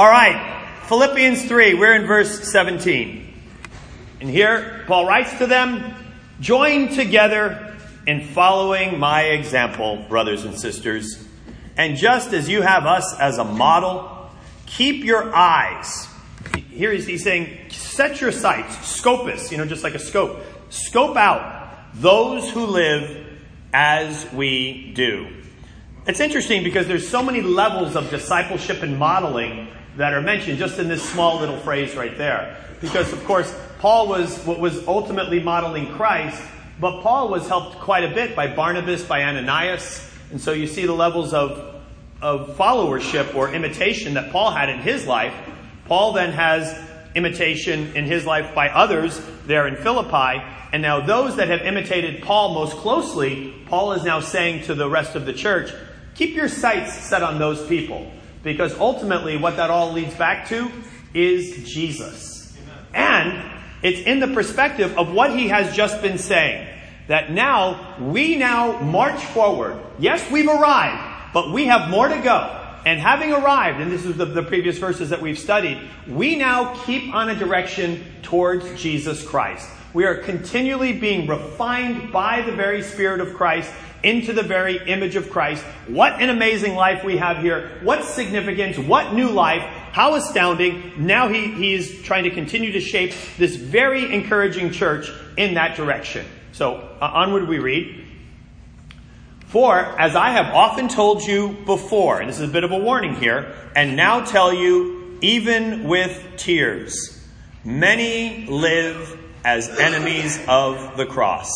All right, Philippians 3, we're in verse 17. And here, Paul writes to them Join together in following my example, brothers and sisters. And just as you have us as a model, keep your eyes. Here he's, saying, set your sights, scopus, you know, just like a scope. Scope out those who live as we do. It's interesting because there's so many levels of discipleship and modeling that are mentioned just in this small little phrase right there. Because, of course, Paul was what was ultimately modeling Christ, but Paul was helped quite a bit by Barnabas, by Ananias. And so you see the levels of, of followership or imitation that Paul had in his life. Paul then has imitation in his life by others there in Philippi. And now those that have imitated Paul most closely, Paul is now saying to the rest of the church, keep your sights set on those people. Because ultimately, what that all leads back to is Jesus. And it's in the perspective of what he has just been saying. That now, we now march forward. Yes, we've arrived, but we have more to go. And having arrived, and this is the, the previous verses that we've studied, we now keep on a direction towards Jesus Christ. We are continually being refined by the very Spirit of Christ into the very image of Christ. What an amazing life we have here. What significance, what new life, how astounding. Now he, he is trying to continue to shape this very encouraging church in that direction. So uh, onward we read. For, as I have often told you before, and this is a bit of a warning here, and now tell you, even with tears, many live as enemies of the cross.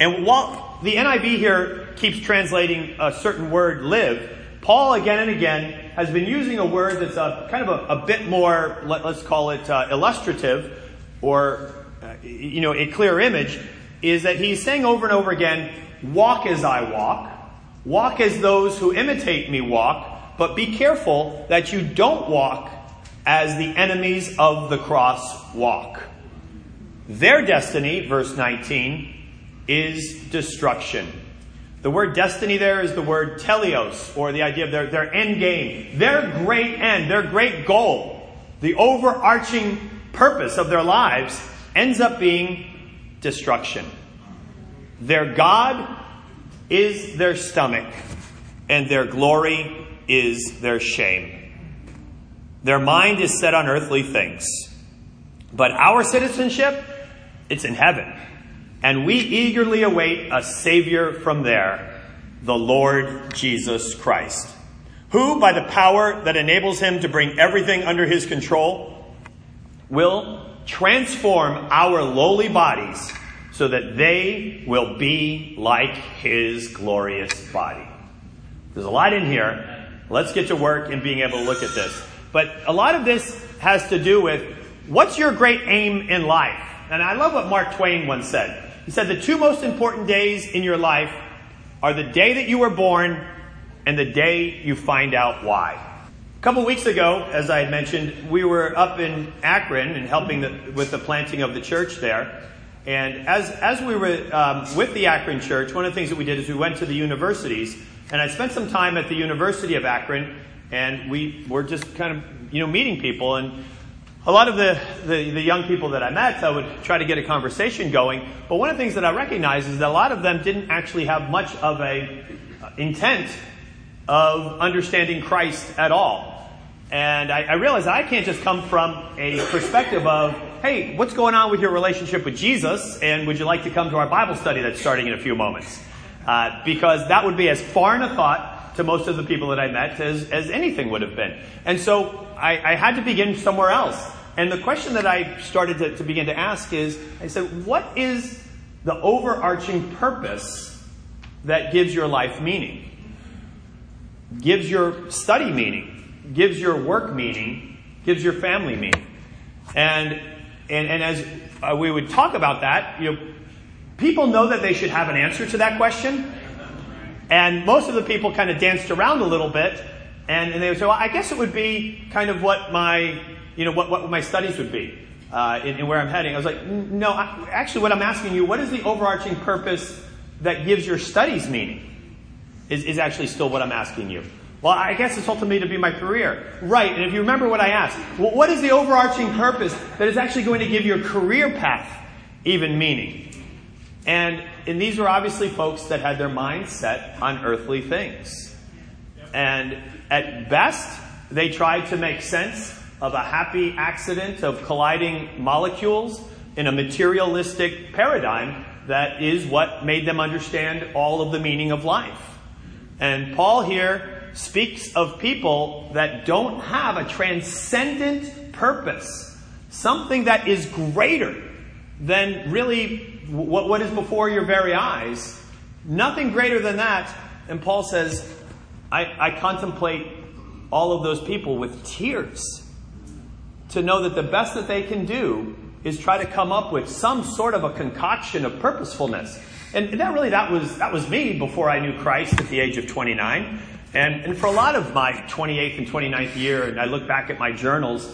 And while the NIV here keeps translating a certain word, live, Paul again and again has been using a word that's a, kind of a, a bit more, let, us call it uh, illustrative, or, uh, you know, a clear image, is that he's saying over and over again, walk as I walk, walk as those who imitate me walk, but be careful that you don't walk as the enemies of the cross walk. Their destiny, verse 19, is destruction. The word destiny there is the word teleos, or the idea of their, their end game. Their great end, their great goal, the overarching purpose of their lives ends up being destruction. Their God is their stomach, and their glory is their shame. Their mind is set on earthly things. But our citizenship, it's in heaven. And we eagerly await a Savior from there, the Lord Jesus Christ, who, by the power that enables him to bring everything under his control, will transform our lowly bodies so that they will be like his glorious body. There's a lot in here. Let's get to work in being able to look at this. But a lot of this has to do with what's your great aim in life? And I love what Mark Twain once said. He said, The two most important days in your life are the day that you were born and the day you find out why. A couple weeks ago, as I had mentioned, we were up in Akron and helping the, with the planting of the church there. And as, as we were um, with the Akron church, one of the things that we did is we went to the universities. And I spent some time at the University of Akron, and we were just kind of, you know, meeting people. And a lot of the, the, the, young people that I met, I would try to get a conversation going. But one of the things that I recognized is that a lot of them didn't actually have much of a uh, intent of understanding Christ at all. And I, I realized I can't just come from a perspective of, hey, what's going on with your relationship with Jesus? And would you like to come to our Bible study that's starting in a few moments? Uh, because that would be as foreign a thought to most of the people that I met as, as anything would have been. And so I, I had to begin somewhere else. And the question that I started to, to begin to ask is I said, what is the overarching purpose that gives your life meaning? Gives your study meaning, gives your work meaning, gives your family meaning. And, and, and as uh, we would talk about that, you know, people know that they should have an answer to that question. And most of the people kind of danced around a little bit. And, and they would say, well, I guess it would be kind of what my you know, what, what my studies would be uh, in, in, where I'm heading. I was like, no, I, actually, what I'm asking you, what is the overarching purpose that gives your studies meaning? Is, is actually still what I'm asking you. Well, I guess it's ultimately to be my career. Right, and if you remember what I asked, well, what is the overarching purpose that is actually going to give your career path even meaning? And, and these were obviously folks that had their minds set on earthly things. And at best, they tried to make sense of a happy accident of colliding molecules in a materialistic paradigm that is what made them understand all of the meaning of life. And Paul here speaks of people that don't have a transcendent purpose, something that is greater than really what, what is before your very eyes. Nothing greater than that. And Paul says, I, I contemplate all of those people with tears to know that the best that they can do is try to come up with some sort of a concoction of purposefulness. And that really, that was, that was me before I knew Christ at the age of 29. And, and for a lot of my 28th and 29th year, and I look back at my journals,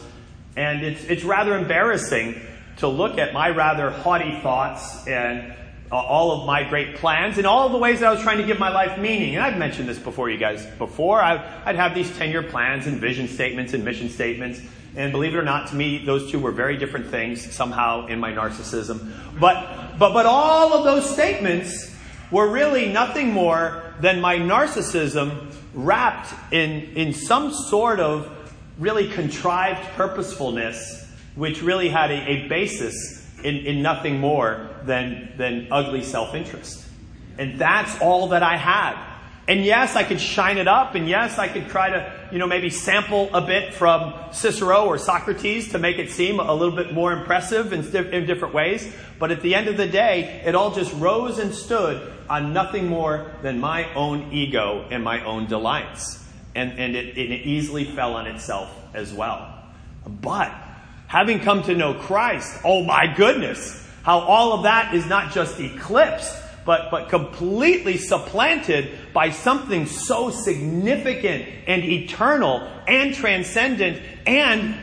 and it's, it's rather embarrassing to look at my rather haughty thoughts and uh, all of my great plans and all the ways that I was trying to give my life meaning. And I've mentioned this before, you guys. Before, I, I'd have these 10 year plans and vision statements and mission statements. And believe it or not, to me, those two were very different things somehow in my narcissism. But, but, but all of those statements were really nothing more than my narcissism wrapped in, in some sort of really contrived purposefulness, which really had a, a basis in, in nothing more than, than ugly self interest. And that's all that I had. And yes, I could shine it up, and yes, I could try to, you know, maybe sample a bit from Cicero or Socrates to make it seem a little bit more impressive in, in different ways. But at the end of the day, it all just rose and stood on nothing more than my own ego and my own delights. And, and it, it easily fell on itself as well. But Having come to know Christ, oh my goodness, how all of that is not just eclipsed, but, but completely supplanted by something so significant and eternal and transcendent and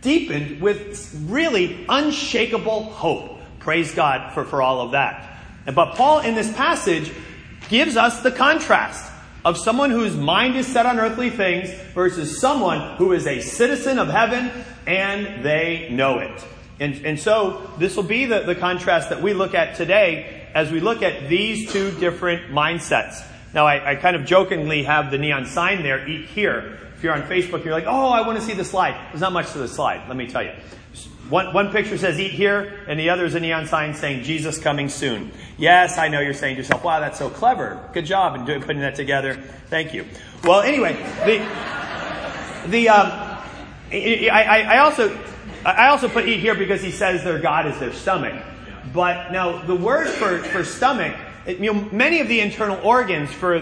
deepened with really unshakable hope. Praise God for, for all of that. But Paul in this passage gives us the contrast of someone whose mind is set on earthly things versus someone who is a citizen of heaven and they know it. And, and so this will be the, the contrast that we look at today as we look at these two different mindsets. Now, I, I kind of jokingly have the neon sign there, eat here. If you're on Facebook, you're like, oh, I want to see the slide. There's not much to the slide, let me tell you. One, one picture says eat here, and the other is a neon sign saying Jesus coming soon. Yes, I know you're saying to yourself, wow, that's so clever. Good job in doing, putting that together. Thank you. Well, anyway, the, the, um, I, I, also, I also put eat here because he says their God is their stomach. But now the word for, for stomach, it, you know, many of the internal organs for,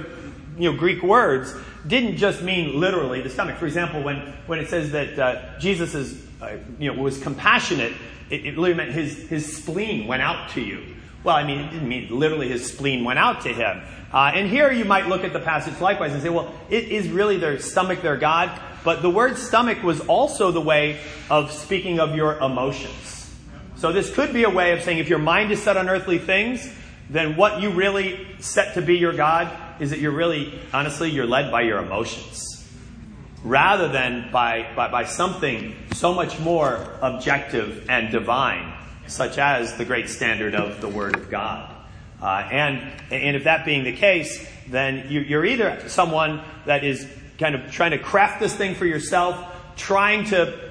you know, Greek words didn't just mean literally the stomach. For example, when, when it says that uh, Jesus is, uh, you know, was compassionate, it, it literally meant his, his spleen went out to you. Well, I mean, it didn't mean literally his spleen went out to him. Uh, and here you might look at the passage likewise and say, well, it is really their stomach their God. But the word stomach was also the way of speaking of your emotions. So this could be a way of saying if your mind is set on earthly things, then what you really set to be your God is that you're really, honestly, you're led by your emotions. Rather than by, by, by something so much more objective and divine, such as the great standard of the Word of God. Uh, and, and if that being the case, then you, are either someone that is kind of trying to craft this thing for yourself, trying to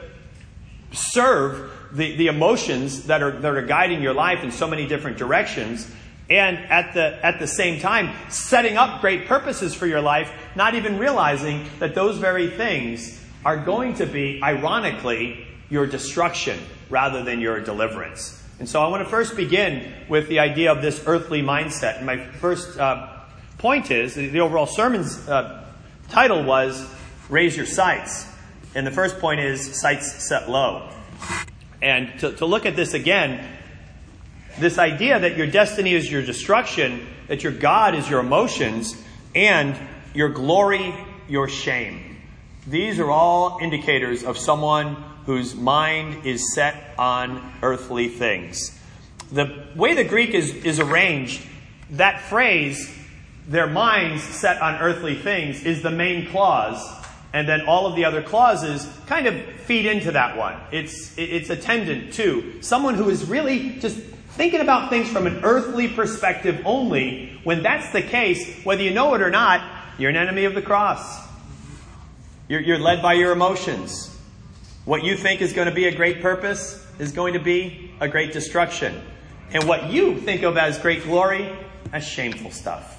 serve the, the emotions that are, that are guiding your life in so many different directions. And at the, at the same time, setting up great purposes for your life, not even realizing that those very things are going to be, ironically, your destruction rather than your deliverance. And so I want to first begin with the idea of this earthly mindset. And my first uh, point is the overall sermon's uh, title was Raise Your Sights. And the first point is Sights Set Low. And to, to look at this again, this idea that your destiny is your destruction, that your God is your emotions, and your glory, your shame. These are all indicators of someone whose mind is set on earthly things. The way the Greek is, is arranged, that phrase their minds set on earthly things is the main clause, and then all of the other clauses kind of feed into that one. It's, it's attendant to someone who is really just thinking about things from an earthly perspective only. When that's the case, whether you know it or not, you're an enemy of the cross. You're, you're led by your emotions. What you think is going to be a great purpose is going to be a great destruction. And what you think of as great glory, as shameful stuff.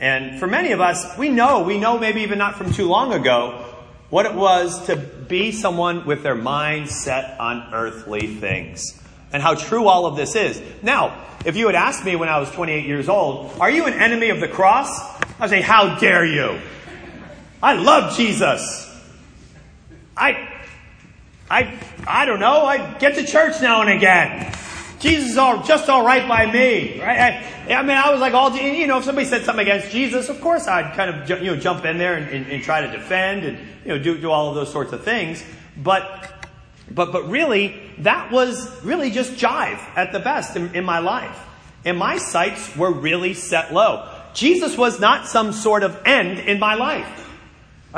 And for many of us, we know, we know maybe even not from too long ago, what it was to be someone with their mind set on earthly things. And how true all of this is. Now, if you had asked me when I was 28 years old, are you an enemy of the cross? I'd say, how dare you? I love Jesus. I, I, I don't know. I get to church now and again. Jesus is all, just all right by me, right? I, I, mean, I was like all, you know, if somebody said something against Jesus, of course I'd kind of, you know, jump in there and, and, and try to defend and, you know, do, do all of those sorts of things. But, but, but really, that was really just jive at the best in, in my life. And my sights were really set low. Jesus was not some sort of end in my life.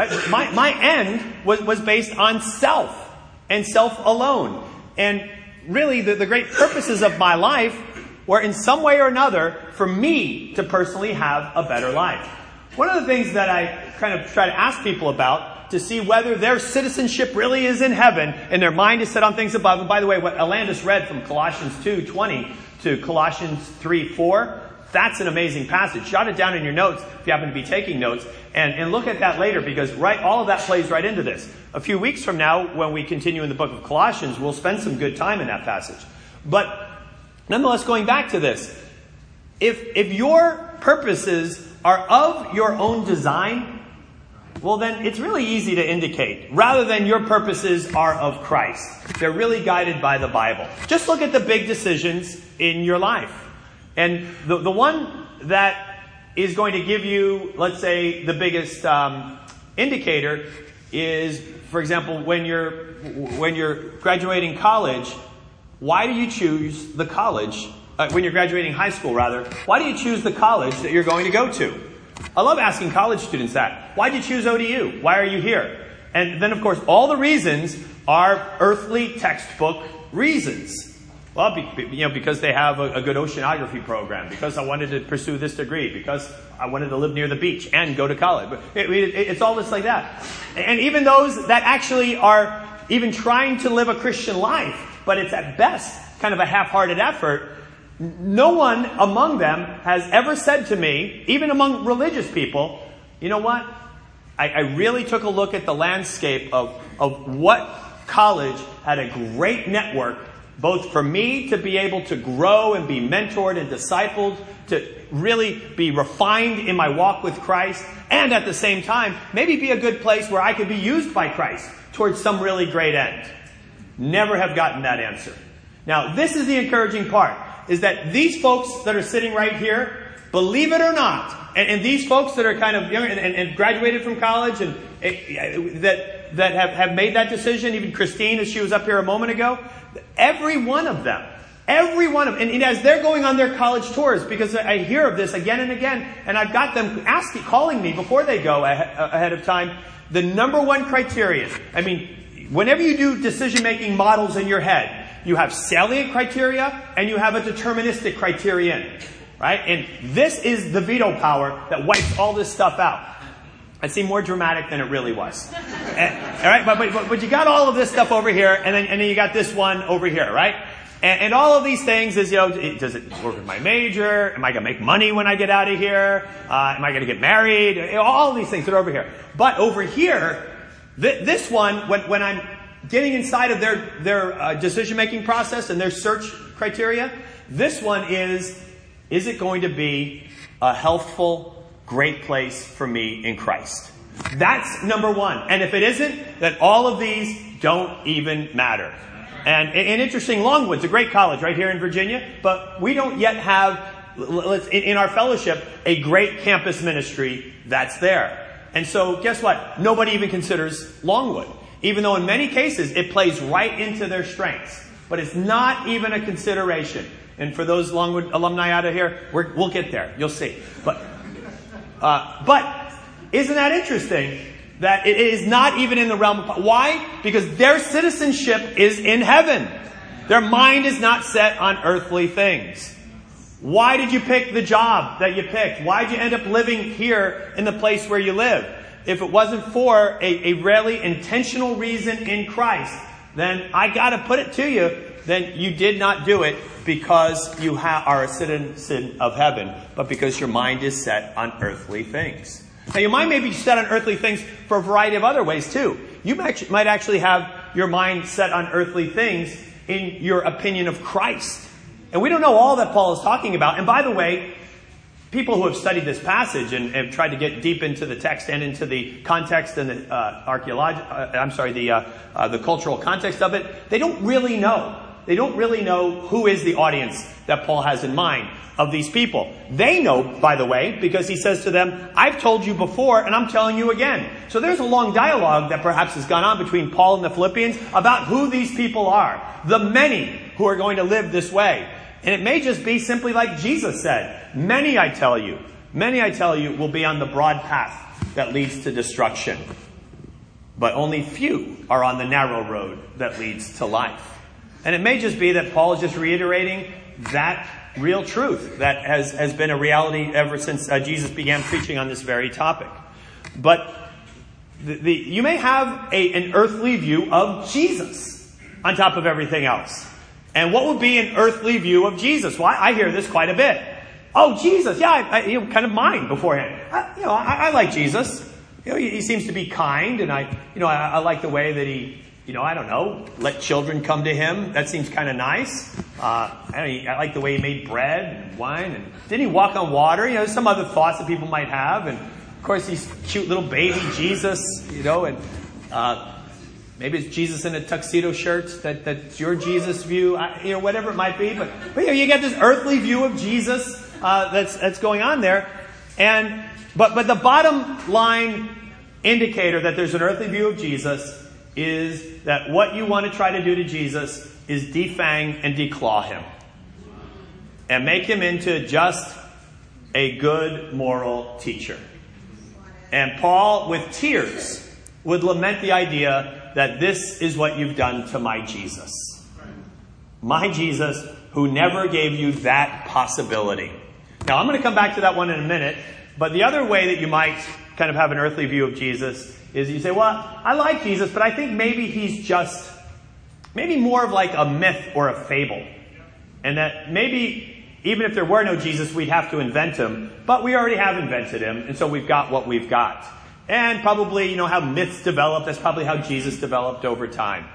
Right? My, my end was, was based on self and self alone. And really, the, the great purposes of my life were in some way or another for me to personally have a better life. One of the things that I kind of try to ask people about to see whether their citizenship really is in heaven and their mind is set on things above. And by the way, what Alandis read from Colossians 2 20 to Colossians 3 4 that's an amazing passage. Jot it down in your notes if you happen to be taking notes and, and look at that later because right, all of that plays right into this. A few weeks from now, when we continue in the book of Colossians, we'll spend some good time in that passage. But nonetheless, going back to this, if, if your purposes are of your own design, well, then it's really easy to indicate. Rather than your purposes are of Christ, they're really guided by the Bible. Just look at the big decisions in your life. And the, the one that is going to give you, let's say, the biggest um, indicator is, for example, when you're when you're graduating college. Why do you choose the college uh, when you're graduating high school? Rather, why do you choose the college that you're going to go to? I love asking college students that. Why did you choose ODU? Why are you here? And then, of course, all the reasons are earthly textbook reasons. Well, be, you know, because they have a, a, good oceanography program, because I wanted to pursue this degree, because I wanted to live near the beach and go to college. It, it, it's all just like that. And even those that actually are even trying to live a Christian life, but it's at best kind of a half-hearted effort, no one among them has ever said to me, even among religious people, you know what? I, I really took a look at the landscape of, of what college had a great network both for me to be able to grow and be mentored and discipled, to really be refined in my walk with Christ, and at the same time, maybe be a good place where I could be used by Christ towards some really great end. Never have gotten that answer. Now, this is the encouraging part, is that these folks that are sitting right here, believe it or not, and, and these folks that are kind of young and, and, and graduated from college and uh, that, that have, have made that decision, even Christine, as she was up here a moment ago, Every one of them. Every one of them. And, and as they're going on their college tours, because I hear of this again and again, and I've got them asking, calling me before they go uh, ahead of time, the number one criteria, I mean, whenever you do decision making models in your head, you have salient criteria and you have a deterministic criterion. Right? And this is the veto power that wipes all this stuff out. It seemed more dramatic than it really was. and, all right, but, but, but you got all of this stuff over here, and then, and then you got this one over here, right? And, and all of these things is, you know, does it work with my major? Am I going to make money when I get out of here? Uh, am I going to get married? All these things are over here. But over here, th- this one, when, when I'm getting inside of their, their uh, decision making process and their search criteria, this one is, is it going to be a healthful great place for me in Christ. That's number one. And if it isn't, then all of these don't even matter. And, interesting, Longwood's a great college right here in Virginia, but we don't yet have, in our fellowship, a great campus ministry that's there. And so guess what? Nobody even considers Longwood. Even though in many cases it plays right into their strengths. But it's not even a consideration. And for those Longwood alumni out of here, we will get there. You'll see. But Uh, but isn't that interesting? That it is not even in the realm of. Why? Because their citizenship is in heaven. Their mind is not set on earthly things. Why did you pick the job that you picked? Why did you end up living here in the place where you live? If it wasn't for a, a really intentional reason in Christ, then I gotta put it to you, then you did not do it because you ha- are a citizen of heaven, but because your mind is set on earthly things. Now, your mind may be set on earthly things for a variety of other ways too. You might actually have your mind set on earthly things in your opinion of Christ. And we don't know all that Paul is talking about. And by the way, people who have studied this passage and have tried to get deep into the text and into the context and the uh, archaeological, uh, I'm sorry, the, uh, uh, the cultural context of it, they don't really know. They don't really know who is the audience that Paul has in mind of these people. They know, by the way, because he says to them, I've told you before and I'm telling you again. So there's a long dialogue that perhaps has gone on between Paul and the Philippians about who these people are. The many who are going to live this way. And it may just be simply like Jesus said, many I tell you, many I tell you will be on the broad path that leads to destruction. But only few are on the narrow road that leads to life. And it may just be that Paul is just reiterating that real truth that has, has been a reality ever since uh, Jesus began preaching on this very topic. But the, the, you may have a, an earthly view of Jesus on top of everything else. And what would be an earthly view of Jesus? Well, I, hear this quite a bit. Oh, Jesus, yeah, I, I you know, kind of mind beforehand. I, you know, I, like Jesus. You know, he, he, seems to be kind, and I, you know, I like the way that he, you know, I don't know, let children come to him. That seems kind of nice. Uh, I, I, like the way he made bread and wine, and didn't he walk on water? You know, some other thoughts that people might have, and of course, he's cute little baby Jesus, you know, and uh, Maybe it's Jesus in a tuxedo shirt. That, that's your Jesus view. I, you know, whatever it might be. But, but you, know, you get this earthly view of Jesus uh, that's, that's going on there. And, but, but the bottom line indicator that there's an earthly view of Jesus is that what you want to try to do to Jesus is defang and declaw him. And make him into just a good moral teacher. And Paul, with tears, would lament the idea that this is what you've done to my Jesus. My Jesus, who never gave you that possibility. Now, I'm going to come back to that one in a minute, but the other way that you might kind of have an earthly view of Jesus is you say, well, I like Jesus, but I think maybe he's just, maybe more of like a myth or a fable. And that maybe even if there were no Jesus, we'd have to invent him, but we already have invented him, and so we've got what we've got. And probably, you know, how myths develop. That's probably how Jesus developed over time.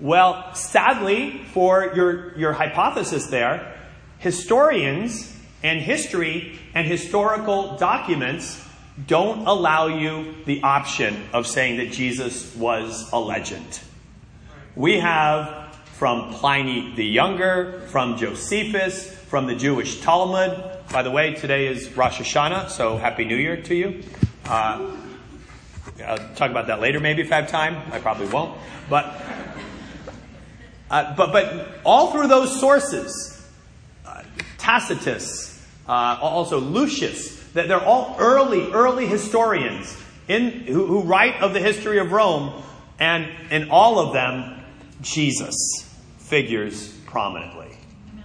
Well, sadly, for your, your hypothesis there, historians and history and historical documents don't allow you the option of saying that Jesus was a legend. We have from Pliny the Younger, from Josephus, from the Jewish Talmud. By the way, today is Rosh Hashanah, so Happy New Year to you. Uh, I'll talk about that later, maybe if I have time. I probably won't. But, uh, but, but all through those sources, uh, Tacitus, uh, also Lucius, that they're all early, early historians in, who, who write of the history of Rome, and in all of them, Jesus figures prominently.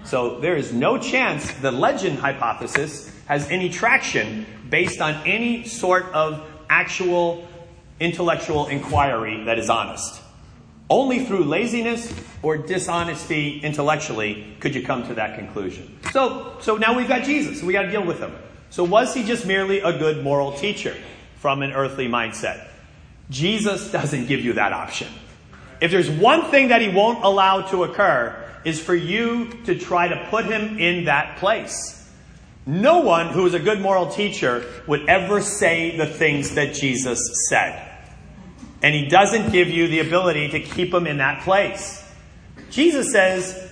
So there is no chance the legend hypothesis has any traction based on any sort of actual intellectual inquiry that is honest. Only through laziness or dishonesty intellectually could you come to that conclusion. So, so now we've got Jesus, we got to deal with him. So was he just merely a good moral teacher from an earthly mindset? Jesus doesn't give you that option. If there's one thing that he won't allow to occur is for you to try to put him in that place. No one who is a good moral teacher would ever say the things that Jesus said. And he doesn't give you the ability to keep him in that place. Jesus says,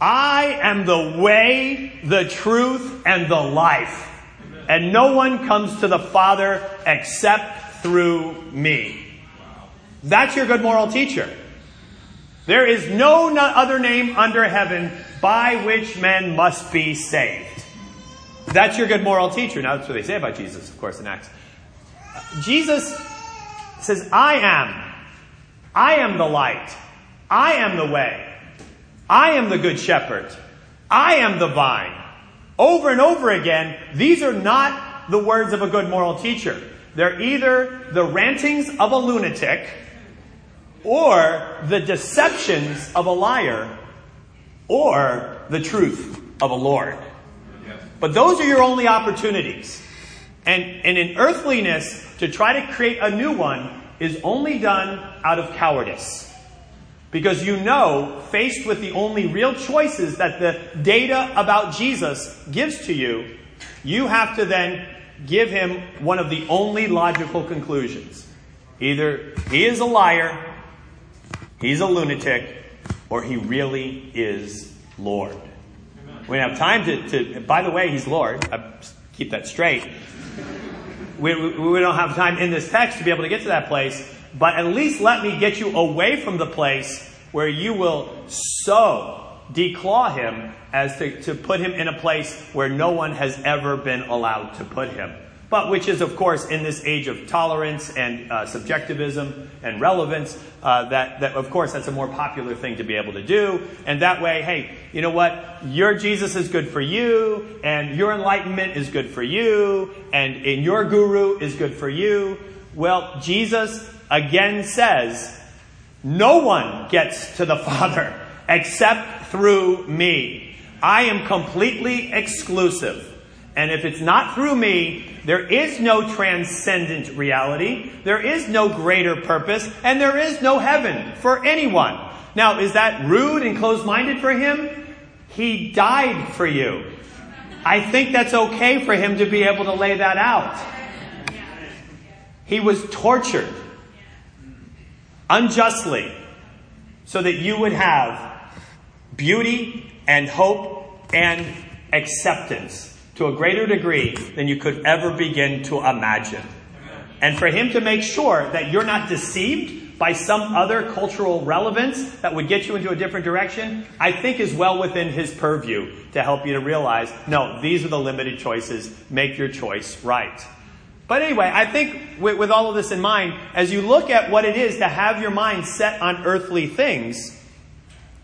I am the way, the truth, and the life. And no one comes to the Father except through me. That's your good moral teacher. There is no other name under heaven by which men must be saved. That's your good moral teacher. Now, that's what they say about Jesus, of course, in Acts. Jesus says, I am. I am the light. I am the way. I am the good shepherd. I am the vine. Over and over again, these are not the words of a good moral teacher. They're either the rantings of a lunatic or the deceptions of a liar or the truth of a Lord. But those are your only opportunities. And, and in earthliness, to try to create a new one is only done out of cowardice. Because you know, faced with the only real choices that the data about Jesus gives to you, you have to then give him one of the only logical conclusions. Either he is a liar, he's a lunatic, or he really is Lord. We don't have time to, to by the way, he's Lord. I keep that straight. We, we, we don't have time in this text to be able to get to that place, but at least let me get you away from the place where you will so declaw him as to, to put him in a place where no one has ever been allowed to put him. But which is, of course, in this age of tolerance and uh, subjectivism and relevance, uh, that, that, of course, that's a more popular thing to be able to do. And that way, hey, you know what? Your Jesus is good for you, and your enlightenment is good for you, and, and your guru is good for you. Well, Jesus again says, no one gets to the Father except through me. I am completely exclusive. And if it's not through me, there is no transcendent reality, there is no greater purpose, and there is no heaven for anyone. Now, is that rude and closed minded for him? He died for you. I think that's okay for him to be able to lay that out. He was tortured unjustly so that you would have beauty and hope and acceptance to a greater degree than you could ever begin to imagine. And for him to make sure that you're not deceived by some other cultural relevance that would get you into a different direction, I think is well within his purview to help you to realize, no, these are the limited choices. Make your choice right. But anyway, I think with, with, all of this in mind, as you look at what it is to have your mind set on earthly things,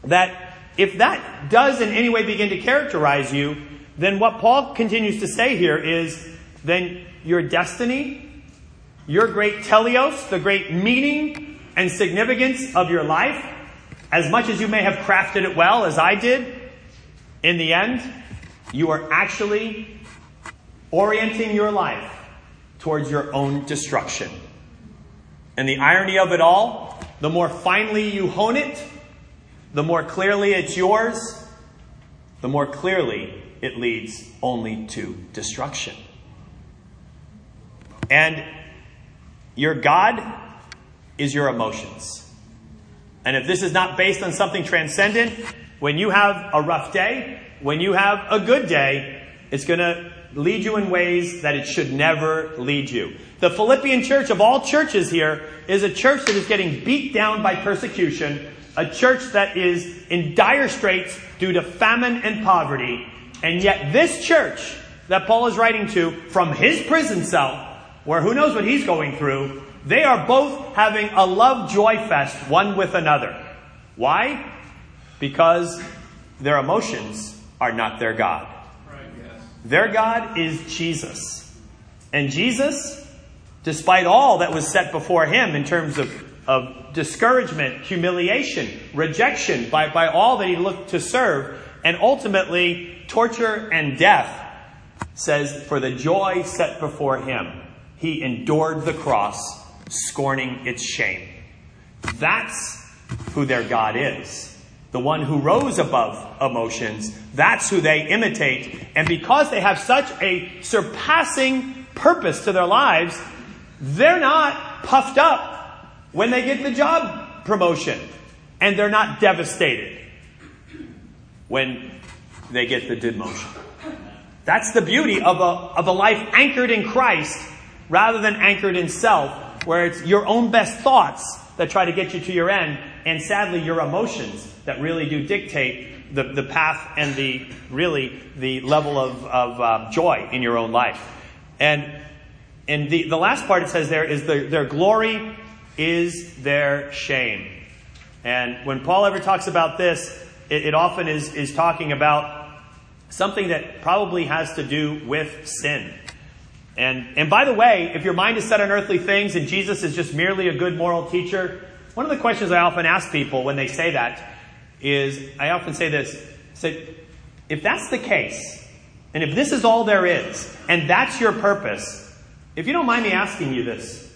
that if that does in any way begin to characterize you, then what Paul continues to say here is then your destiny, your great teleos, the great meaning and significance of your life, as much as you may have crafted it well, as I did, in the end, you are actually orienting your life towards your own destruction. And the irony of it all, the more finely you hone it, the more clearly it's yours, the more clearly it leads only to destruction. And your God is your emotions. And if this is not based on something transcendent, when you have a rough day, when you have a good day, it's going to lead you in ways that it should never lead you. The Philippian church of all churches here is a church that is getting beat down by persecution, a church that is in dire straits due to famine and poverty, and yet, this church that Paul is writing to from his prison cell, where who knows what he's going through, they are both having a love joy fest one with another. Why? Because their emotions are not their God. Their God is Jesus. And Jesus, despite all that was set before him in terms of, of discouragement, humiliation, rejection by, by all that he looked to serve, and ultimately torture and death, says, For the joy set before him, he endured the cross, scorning its shame. That's who their God is. The one who rose above emotions, that's who they imitate. And because they have such a surpassing purpose to their lives, they're not puffed up when they get the job promotion. And they're not devastated when they get the demotion. That's the beauty of a, of a life anchored in Christ rather than anchored in self, where it's your own best thoughts that try to get you to your end, and sadly, your emotions that really do dictate the, the path and the really the level of, of uh, joy in your own life. And and the, the last part it says there is the, their glory is their shame. And when Paul ever talks about this, it, it often is, is talking about something that probably has to do with sin. And, and by the way, if your mind is set on earthly things and Jesus is just merely a good moral teacher, one of the questions I often ask people when they say that is I often say this say, if that's the case, and if this is all there is, and that's your purpose, if you don't mind me asking you this,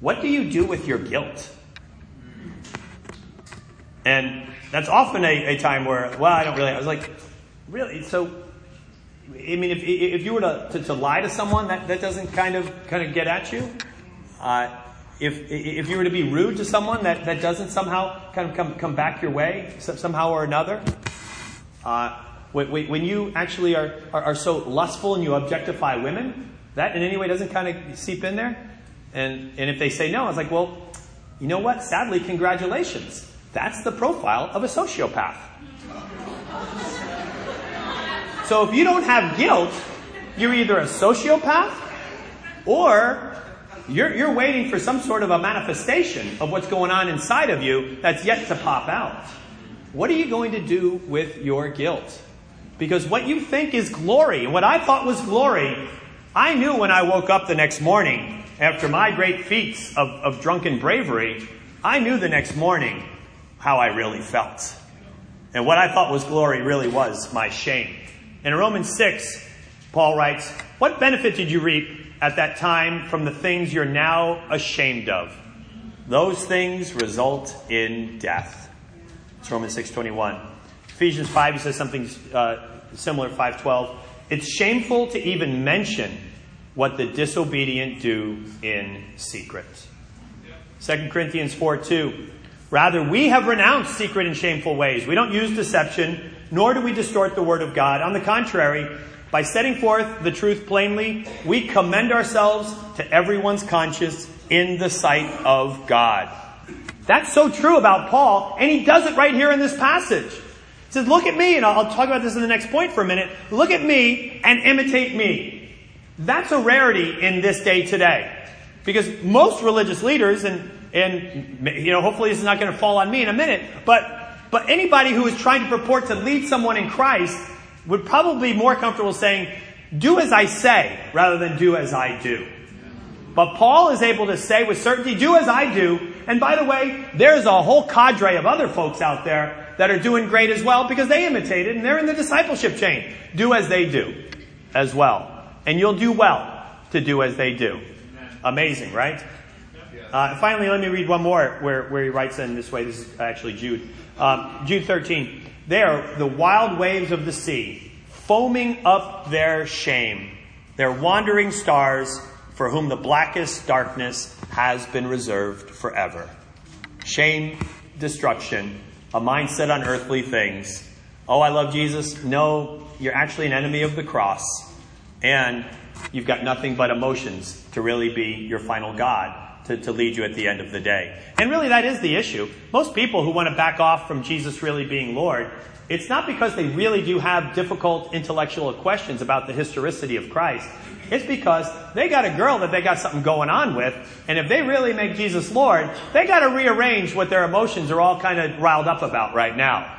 what do you do with your guilt? And that's often a, a time where, well, I don't really, I was like, really? So, I mean, if, if you were to, to, to lie to someone, that, that doesn't kind of, kind of get at you? Uh, if, if you were to be rude to someone, that, that doesn't somehow kind of come, come back your way, somehow or another? Uh, when, when you actually are, are, are so lustful and you objectify women, that in any way doesn't kind of seep in there? And, and if they say no, I was like, well, you know what? Sadly, congratulations. That's the profile of a sociopath. So if you don't have guilt, you're either a sociopath or you're, you're waiting for some sort of a manifestation of what's going on inside of you that's yet to pop out. What are you going to do with your guilt? Because what you think is glory, and what I thought was glory, I knew when I woke up the next morning, after my great feats of, of drunken bravery, I knew the next morning how I really felt. And what I thought was glory really was my shame. In Romans 6, Paul writes, What benefit did you reap at that time from the things you're now ashamed of? Those things result in death. It's Romans 6.21. Ephesians 5, he says something uh, similar, 5.12. It's shameful to even mention what the disobedient do in secret. 2 Corinthians 4 2. Rather, we have renounced secret and shameful ways. We don't use deception, nor do we distort the word of God. On the contrary, by setting forth the truth plainly, we commend ourselves to everyone's conscience in the sight of God. That's so true about Paul, and he does it right here in this passage He says, Look at me, and I'll talk about this in the next point for a minute. Look at me and imitate me. That's a rarity in this day today. Because most religious leaders, and, and you know, hopefully this is not going to fall on me in a minute, but, but anybody who is trying to purport to lead someone in Christ would probably be more comfortable saying, do as I say rather than do as I do. But Paul is able to say with certainty, do as I do. And by the way, there's a whole cadre of other folks out there that are doing great as well because they imitated and they're in the discipleship chain. Do as they do as well. And you'll do well to do as they do. Amazing, right? Uh, finally, let me read one more where, where he writes in this way. This is actually Jude. Um, Jude 13. There, the wild waves of the sea, foaming up their shame. Their wandering stars, for whom the blackest darkness has been reserved forever. Shame, destruction, a mindset on earthly things. Oh, I love Jesus. No, you're actually an enemy of the cross. And you've got nothing but emotions to really be your final God. To, to, lead you at the end of the day. And really, that is the issue. Most people who want to back off from Jesus really being Lord, it's not because they really do have difficult intellectual questions about the historicity of Christ. It's because they got a girl that they got something going on with, and if they really make Jesus Lord, they got to rearrange what their emotions are all kind of riled up about right now.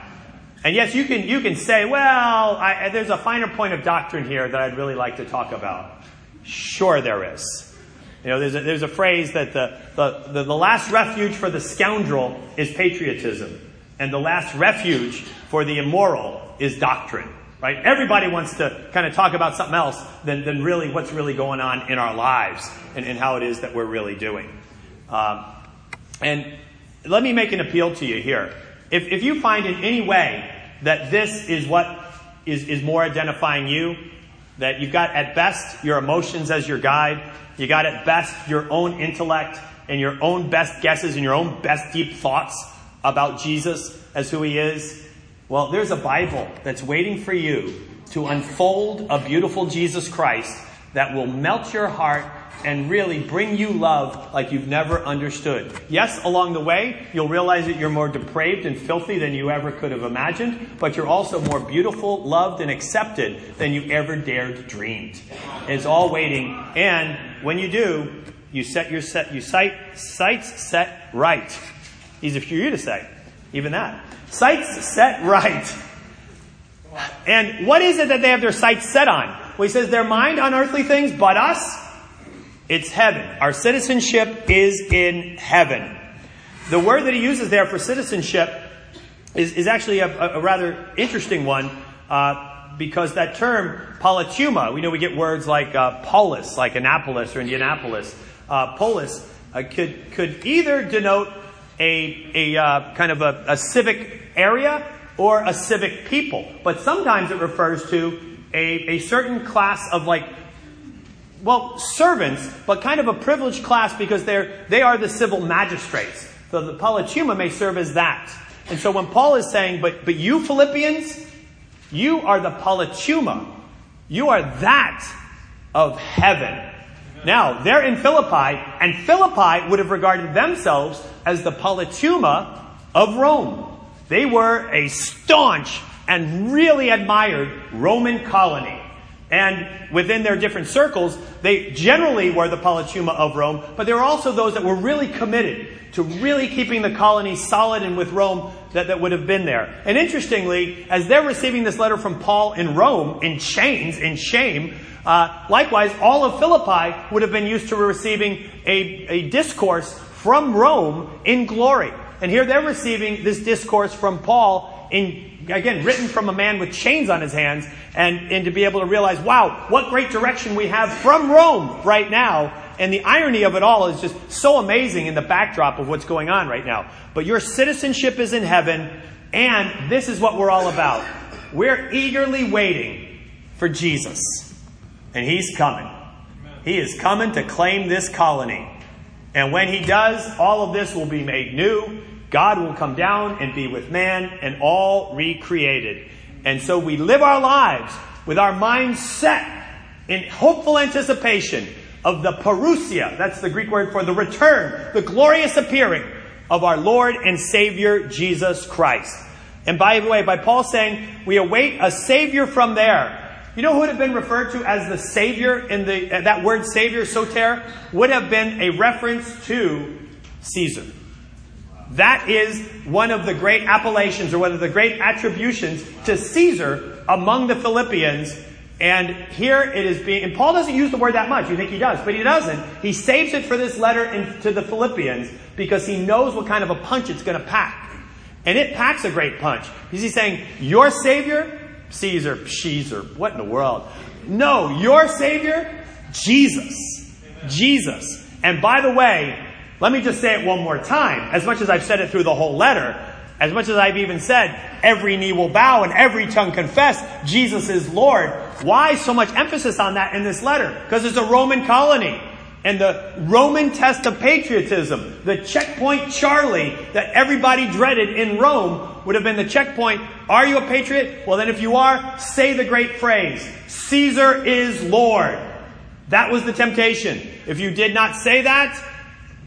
And yes, you can, you can say, well, I, there's a finer point of doctrine here that I'd really like to talk about. Sure, there is. You know, there's a, there's a phrase that the, the, the, the last refuge for the scoundrel is patriotism, and the last refuge for the immoral is doctrine right? Everybody wants to kind of talk about something else than, than really what's really going on in our lives and, and how it is that we're really doing. Um, and let me make an appeal to you here. If, if you find in any way that this is what is, is more identifying you, that you've got at best your emotions as your guide, you got at best your own intellect and your own best guesses and your own best deep thoughts about Jesus as who he is, well, there's a Bible that's waiting for you to unfold a beautiful Jesus Christ that will melt your heart and really bring you love like you've never understood. Yes, along the way, you'll realize that you're more depraved and filthy than you ever could have imagined, but you're also more beautiful, loved, and accepted than you ever dared dreamed. It's all waiting, and when you do, you set your set, you sight, sights set right. Easy for you to say, even that. Sights set right. And what is it that they have their sights set on? Well, he says their mind on earthly things, but us, it's heaven. Our citizenship is in heaven. The word that he uses there for citizenship is, is actually a, a, rather interesting one uh, because that term, politeuma, we know we get words like uh, polis, like Annapolis or Indianapolis. Uh, polis uh, could, could either denote a, a uh, kind of a, a civic area or a civic people. But sometimes it refers to a, a certain class of like, well, servants, but kind of a privileged class because they're, they are the civil magistrates. So the politeuma may serve as that. And so when Paul is saying, but, but you Philippians, you are the politeuma. You are that of heaven. Now, they're in Philippi, and Philippi would have regarded themselves as the politeuma of Rome. They were a staunch and really admired Roman colony. And within their different circles, they generally were the politeuma of Rome, but there were also those that were really committed to really keeping the colony solid and with Rome that, that would have been there. And interestingly, as they're receiving this letter from Paul in Rome, in chains, in shame, uh, likewise, all of Philippi would have been used to receiving a, a discourse from Rome in glory. And here they're receiving this discourse from Paul in, again, written from a man with chains on his hands and, and to be able to realize, wow, what great direction we have from Rome right now. And the irony of it all is just so amazing in the backdrop of what's going on right now. But your citizenship is in heaven, and this is what we're all about. We're eagerly waiting for Jesus. And he's coming. He is coming to claim this colony. And when he does, all of this will be made new. God will come down and be with man and all recreated. And so we live our lives with our minds set in hopeful anticipation of the parousia. That's the Greek word for the return, the glorious appearing of our Lord and Savior Jesus Christ. And by the way, by Paul saying we await a Savior from there, you know who would have been referred to as the Savior in the, that word Savior, soter, would have been a reference to Caesar. That is one of the great appellations or one of the great attributions to Caesar among the Philippians. And here it is being, and Paul doesn't use the word that much. You think he does, but he doesn't. He saves it for this letter in, to the Philippians because he knows what kind of a punch it's going to pack. And it packs a great punch. Because he's saying, your Savior Caesar, Caesar, what in the world? No, your Savior, Jesus. Jesus. And by the way, let me just say it one more time. As much as I've said it through the whole letter, as much as I've even said, every knee will bow and every tongue confess Jesus is Lord. Why so much emphasis on that in this letter? Because it's a Roman colony. And the Roman test of patriotism, the checkpoint Charlie that everybody dreaded in Rome, would have been the checkpoint. Are you a patriot? Well, then if you are, say the great phrase Caesar is Lord. That was the temptation. If you did not say that,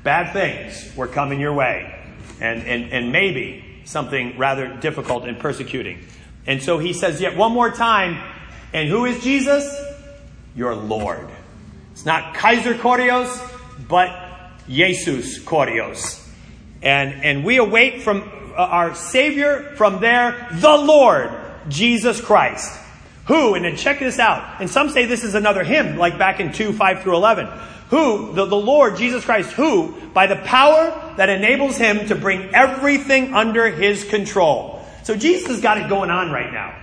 bad things were coming your way. And, and, and maybe something rather difficult and persecuting. And so he says yet one more time, and who is Jesus? Your Lord. It's not Kaiser Kyrios, but Jesus Kyrios. And, and we await from uh, our Savior from there, the Lord, Jesus Christ. Who, and then check this out, and some say this is another hymn, like back in 2, 5 through 11. Who, the, the Lord, Jesus Christ, who, by the power that enables him to bring everything under his control. So Jesus has got it going on right now.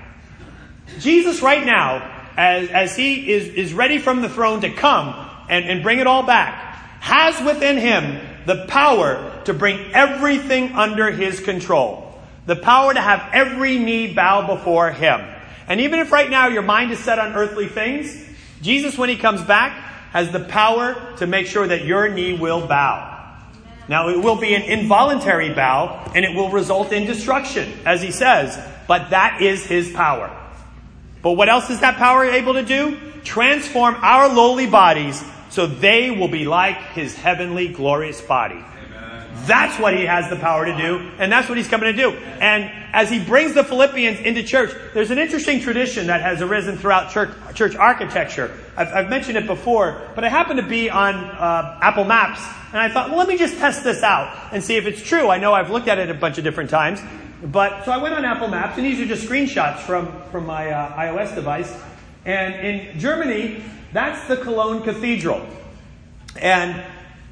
Jesus right now as, as he is, is ready from the throne to come and, and bring it all back, has within him the power to bring everything under his control. The power to have every knee bow before him. And even if right now your mind is set on earthly things, Jesus, when he comes back, has the power to make sure that your knee will bow. Now, it will be an involuntary bow, and it will result in destruction, as he says, but that is his power. But what else is that power able to do? Transform our lowly bodies so they will be like his heavenly glorious body. That's what he has the power to do, and that's what he's coming to do. And as he brings the Philippians into church, there's an interesting tradition that has arisen throughout church, church architecture. I've, I've mentioned it before, but I happened to be on uh, Apple Maps, and I thought, well, let me just test this out and see if it's true. I know I've looked at it a bunch of different times, but so I went on Apple Maps, and these are just screenshots from from my uh, iOS device. And in Germany, that's the Cologne Cathedral, and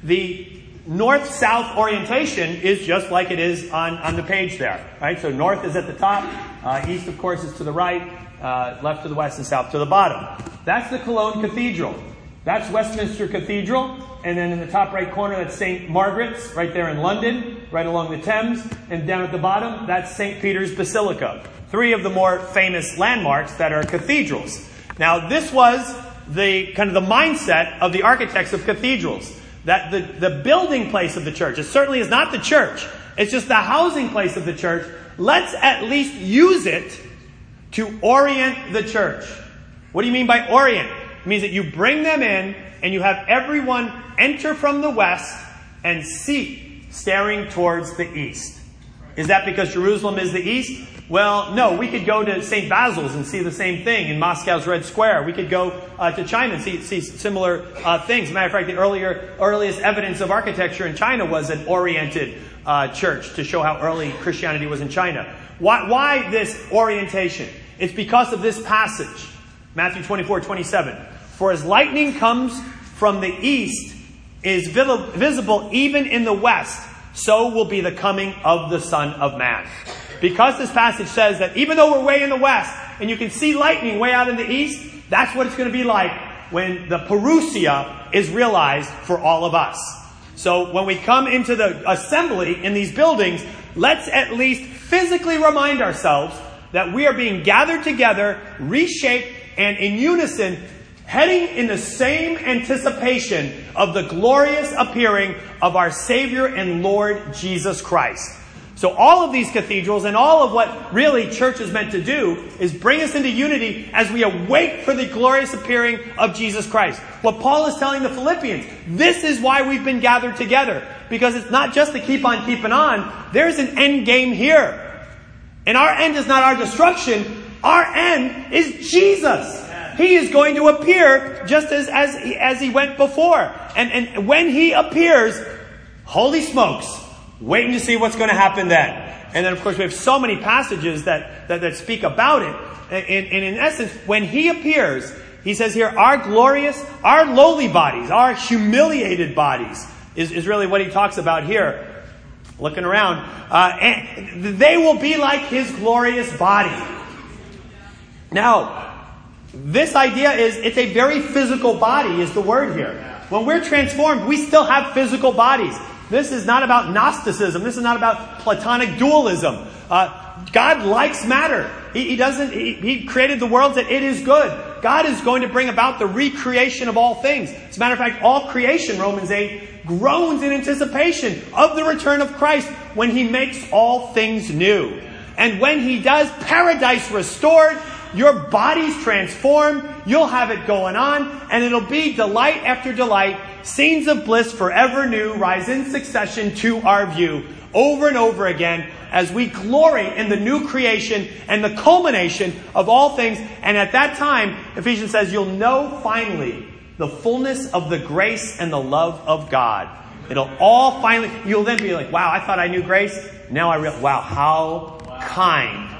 the north-south orientation is just like it is on, on the page there, right? So north is at the top, uh, east, of course, is to the right, uh, left to the west, and south to the bottom. That's the Cologne Cathedral. That's Westminster Cathedral, and then in the top right corner, that's St. Margaret's, right there in London, right along the Thames, and down at the bottom, that's St. Peter's Basilica. Three of the more famous landmarks that are cathedrals. Now, this was the kind of the mindset of the architects of cathedrals that the, the building place of the church, it certainly is not the church, it's just the housing place of the church. Let's at least use it to orient the church. What do you mean by orient? It means that you bring them in and you have everyone enter from the west and seat staring towards the east. Is that because Jerusalem is the east? Well, no, we could go to St. Basil's and see the same thing in Moscow's Red Square. We could go uh, to China and see, see similar uh, things. matter of fact, the earlier, earliest evidence of architecture in China was an oriented uh, church to show how early Christianity was in China. Why, why this orientation? It's because of this passage, Matthew 24, 27. For as lightning comes from the east, is visible even in the west, so will be the coming of the Son of Man. Because this passage says that even though we're way in the west and you can see lightning way out in the east, that's what it's going to be like when the parousia is realized for all of us. So when we come into the assembly in these buildings, let's at least physically remind ourselves that we are being gathered together, reshaped, and in unison, heading in the same anticipation of the glorious appearing of our Savior and Lord Jesus Christ. So all of these cathedrals and all of what really church is meant to do is bring us into unity as we await for the glorious appearing of Jesus Christ. What Paul is telling the Philippians, this is why we've been gathered together. Because it's not just to keep on keeping on, there's an end game here. And our end is not our destruction, our end is Jesus. He is going to appear just as, as, as he went before. And, and when he appears, holy smokes, waiting to see what's going to happen then. And then, of course, we have so many passages that, that, that speak about it. And, and in essence, when he appears, he says here, our glorious, our lowly bodies, our humiliated bodies, is, is really what he talks about here. Looking around, uh, and they will be like his glorious body. Now, this idea is it's a very physical body, is the word here. When we're transformed, we still have physical bodies. This is not about Gnosticism. This is not about Platonic dualism. Uh, God likes matter. He, he doesn't, he, he, created the world that it is good. God is going to bring about the recreation of all things. As a matter of fact, all creation, Romans 8, groans in anticipation of the return of Christ when he makes all things new. And when he does, paradise restored, your body's transformed, you'll have it going on, and it'll be delight after delight scenes of bliss forever new rise in succession to our view over and over again as we glory in the new creation and the culmination of all things. And at that time, Ephesians says, you'll know finally the fullness of the grace and the love of God. It'll all finally, you'll then be like, wow, I thought I knew grace. Now I realize, wow, how kind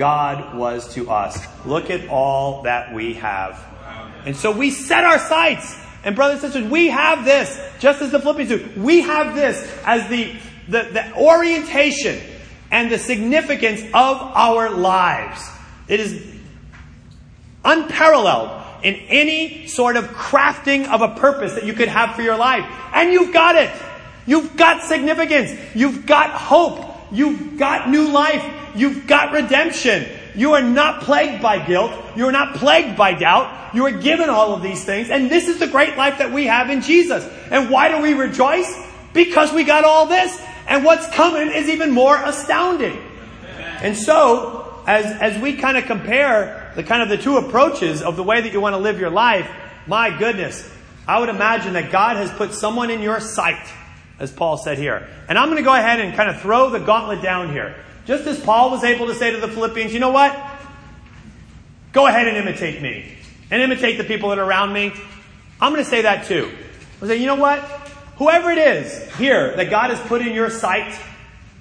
God was to us. Look at all that we have. And so we set our sights and brothers and sisters, we have this, just as the Philippians do, we have this as the, the, the orientation and the significance of our lives. It is unparalleled in any sort of crafting of a purpose that you could have for your life. And you've got it. You've got significance. You've got hope. You've got new life. You've got redemption. You are not plagued by guilt. You are not plagued by doubt. You are given all of these things. And this is the great life that we have in Jesus. And why do we rejoice? Because we got all this. And what's coming is even more astounding. And so, as, as we kind of compare the kind of the two approaches of the way that you want to live your life, my goodness, I would imagine that God has put someone in your sight, as Paul said here. And I'm going to go ahead and kind of throw the gauntlet down here. Just as Paul was able to say to the Philippians, you know what? Go ahead and imitate me. And imitate the people that are around me. I'm going to say that too. I say, you know what? Whoever it is here that God has put in your sight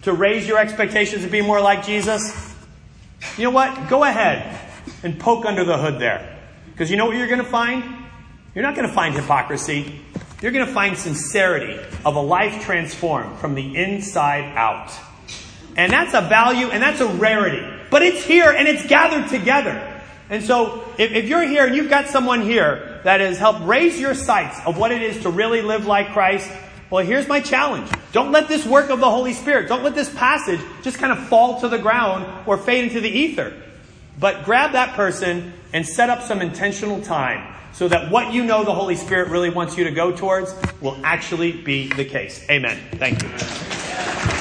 to raise your expectations to be more like Jesus, you know what? Go ahead and poke under the hood there. Because you know what you're going to find? You're not going to find hypocrisy. You're going to find sincerity of a life transformed from the inside out. And that's a value and that's a rarity. But it's here and it's gathered together. And so if, if, you're here and you've got someone here that has helped raise your sights of what it is to really live like Christ, well, here's my challenge. Don't let this work of the Holy Spirit, don't let this passage just kind of fall to the ground or fade into the ether. But grab that person and set up some intentional time so that what you know the Holy Spirit really wants you to go towards will actually be the case. Amen. Thank you.